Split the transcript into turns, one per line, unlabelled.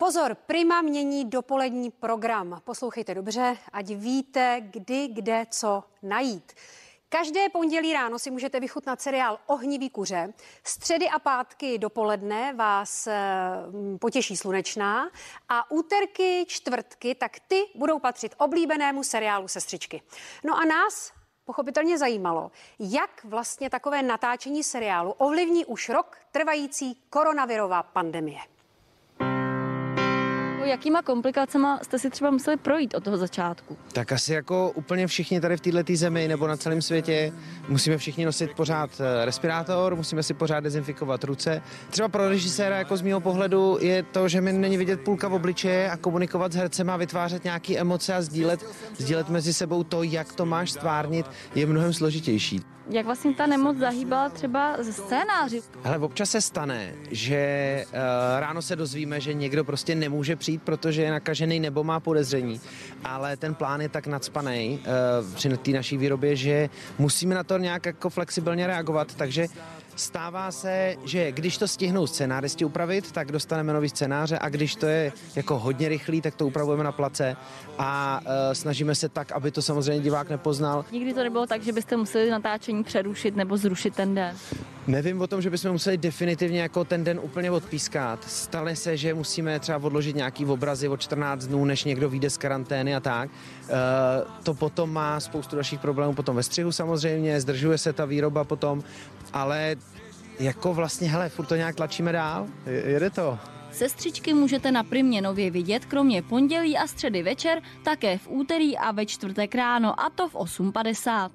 Pozor, Prima mění dopolední program. Poslouchejte dobře, ať víte, kdy, kde, co najít. Každé pondělí ráno si můžete vychutnat seriál Ohnivý kuře. Středy a pátky dopoledne vás e, potěší slunečná a úterky, čtvrtky, tak ty budou patřit oblíbenému seriálu Sestřičky. No a nás pochopitelně zajímalo, jak vlastně takové natáčení seriálu ovlivní už rok trvající koronavirová pandemie
jakýma komplikacemi jste si třeba museli projít od toho začátku?
Tak asi jako úplně všichni tady v této zemi nebo na celém světě musíme všichni nosit pořád eh, respirátor, musíme si pořád dezinfikovat ruce. Třeba pro režiséra jako z mého pohledu je to, že mi není vidět půlka v obličeje a komunikovat s hercem a vytvářet nějaké emoce a sdílet, sdílet mezi sebou to, jak to máš stvárnit, je mnohem složitější
jak vlastně ta nemoc zahýbala třeba ze scénáři?
Ale občas se stane, že uh, ráno se dozvíme, že někdo prostě nemůže přijít, protože je nakažený nebo má podezření, ale ten plán je tak nadspaný uh, při té naší výrobě, že musíme na to nějak jako flexibilně reagovat, takže Stává se, že když to stihnou scénáristi upravit, tak dostaneme nový scénáře a když to je jako hodně rychlý, tak to upravujeme na place a uh, snažíme se tak, aby to samozřejmě divák nepoznal.
Nikdy to nebylo tak, že byste museli natáčení přerušit nebo zrušit ten den?
Nevím o tom, že bychom museli definitivně jako ten den úplně odpískat. Stane se, že musíme třeba odložit nějaký obrazy o 14 dnů, než někdo vyjde z karantény a tak. Uh, to potom má spoustu dalších problémů potom ve střihu samozřejmě, zdržuje se ta výroba potom, ale jako vlastně, hele, furt to nějak tlačíme dál, jede to.
Sestřičky můžete na Primě nově vidět kromě pondělí a středy večer také v úterý a ve čtvrtek ráno a to v 8.50.